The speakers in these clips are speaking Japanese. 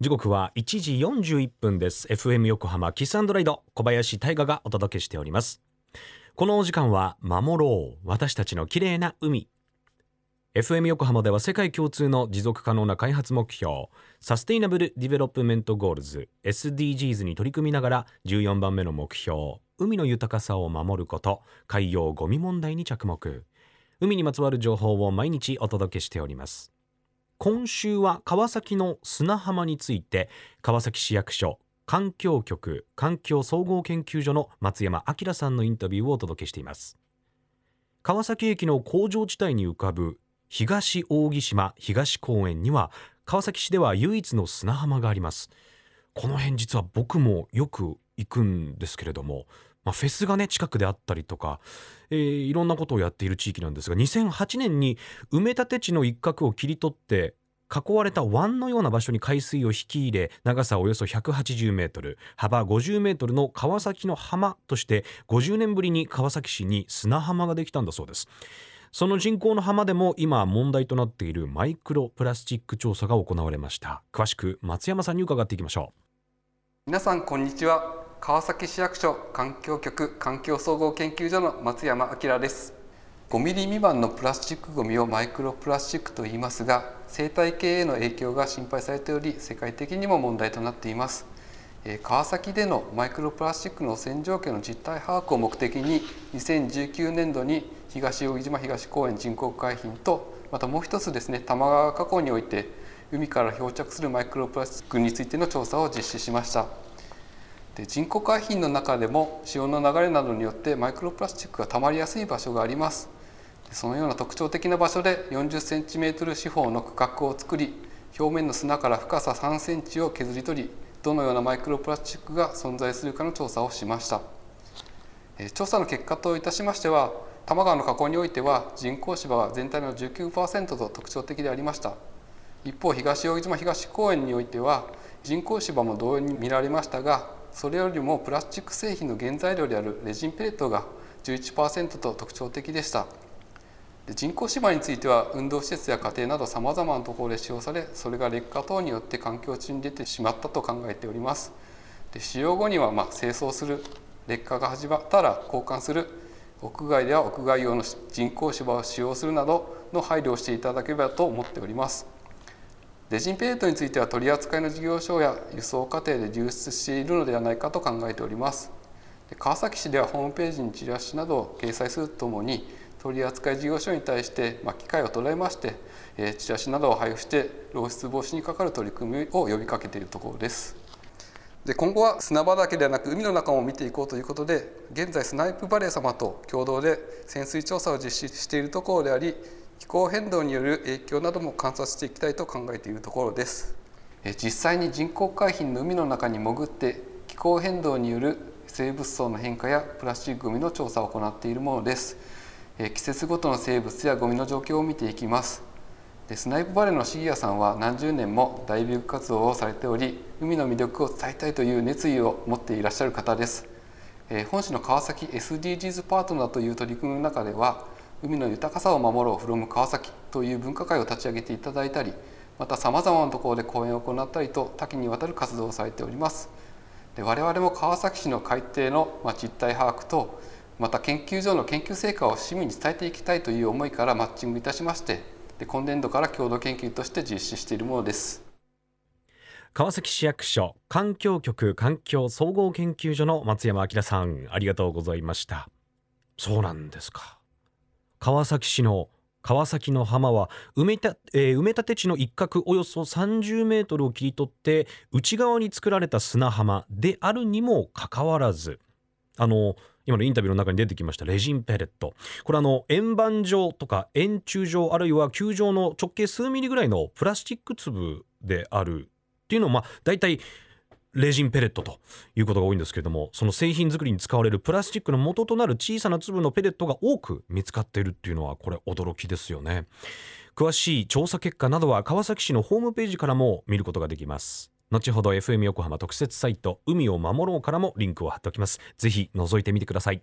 時刻は1時41分です。FM 横浜 KISS & RIDE 小林大賀がお届けしております。このお時間は守ろう。私たちの綺麗な海。FM 横浜では世界共通の持続可能な開発目標 Sustainable Development Goals SDGs に取り組みながら14番目の目標海の豊かさを守ること海洋ゴミ問題に着目。海にまつわる情報を毎日お届けしております。今週は川崎の砂浜について川崎市役所環境局環境総合研究所の松山明さんのインタビューをお届けしています。川崎駅の工場地帯に浮かぶ東扇島東公園には川崎市では唯一の砂浜があります。この辺実は僕もよく行くんですけれどもまあ、フェスがね近くであったりとか、えー、いろんなことをやっている地域なんですが2008年に埋め立て地の一角を切り取って囲われた湾のような場所に海水を引き入れ長さおよそ180メートル幅50メートルの川崎の浜として50年ぶりに川崎市に砂浜ができたんだそうです。その人工の浜でも今問題となっているマイクロプラスチック調査が行われました。詳しく松山さんに伺っていきましょう。皆さんこんにちは。川崎市役所環境局環境総合研究所の松山明です。5ミリ未満のプラスチックごみをマイクロプラスチックと言いますが生態系への影響が心配されており世界的にも問題となっています。川崎でのマイクロプラスチックの洗浄家の実態把握を目的に2019年度に東扇島東公園人工海浜とまたもう一つですね多摩川河口において海から漂着するマイクロプラスチックについての調査を実施しました。で人工海浜の中でも潮の流れなどによってマイクロプラスチックがたまりやすい場所があります。そのような特徴的な場所で 40cm 四方の区画を作り表面の砂から深さ 3cm を削り取りどのようなマイクロプラスチックが存在するかの調査をしました。調査の結果といたしましては多摩川の河口においては人工芝は全体の19%と特徴的でありました。一方東扇島東公園においては人工芝も同様に見られましたがそれよりもプラスチック製品の原材料であるレジンペレットが11%と特徴的でした。人工芝については運動施設や家庭などさまざまなところで使用されそれが劣化等によって環境中に出てしまったと考えております。で使用後にはま清掃する劣化が始まったら交換する屋外では屋外用の人工芝を使用するなどの配慮をしていただければと思っております。レジンペレットについては取り扱いの事業所や輸送過程で流出しているのではないかと考えております。川崎市ではホームページにチラシなどを掲載するとともに取扱事業所に対して、ま、機会を捉えまして、え、チラシなどを配布して漏出防止にかかる取り組みを呼びかけているところです。で今後は砂場だけではなく海の中も見ていこうということで現在スナイプバレー様と共同で潜水調査を実施しているところであり気候変動による影響なども観察していきたいと考えているところです。実際に人工海浜の海の中に潜って気候変動による生物層の変化やプラスチックごみの調査を行っているものです。季節ごとの生物やゴミの状況を見ていきます。でスナイプバレーのシギアさんは何十年もダイビング活動をされており海の魅力を伝えたいという熱意を持っていらっしゃる方です、え本市の川崎 SDGs パートナーという取り組みの中では海の豊かさを守ろう from 川崎という文化会を立ち上げていただいたりまたさまざまなところで講演を行ったりと多岐にわたる活動をされております。で我々も川崎市の海底の実態把握とまた研究所の研究成果を市民に伝えていきたいという思いからマッチングいたしましてで今年度から共同研究として実施しているものです。川崎市役所環境局環境総合研究所の松山明さんありがとうございました。そうなんですか。川崎市の川崎の浜は埋めた、えー、埋め立て地の一角およそ30メートルを切り取って内側に作られた砂浜であるにもかかわらずあの今のインタビューの中に出てきましたレジンペレット。これあの円盤状とか円柱状あるいは球状の直径数ミリぐらいのプラスチック粒であるっていうのをまあ大体レジンペレットということが多いんですけれどもその製品作りに使われるプラスチックの元となる小さな粒のペレットが多く見つかっているっていうのはこれ驚きですよね。詳しい調査結果などは川崎市のホームページからも見ることができます。後ほど FM 横浜特設サイト海を守ろうからもリンクを貼っておきます。ぜひ覗いてみてください。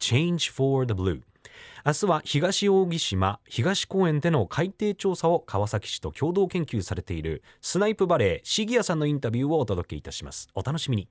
Change for the Blue 明日は東扇島東公園での海底調査を川崎市と共同研究されているスナイプバレーシギアさんのインタビューをお届けいたします。お楽しみに。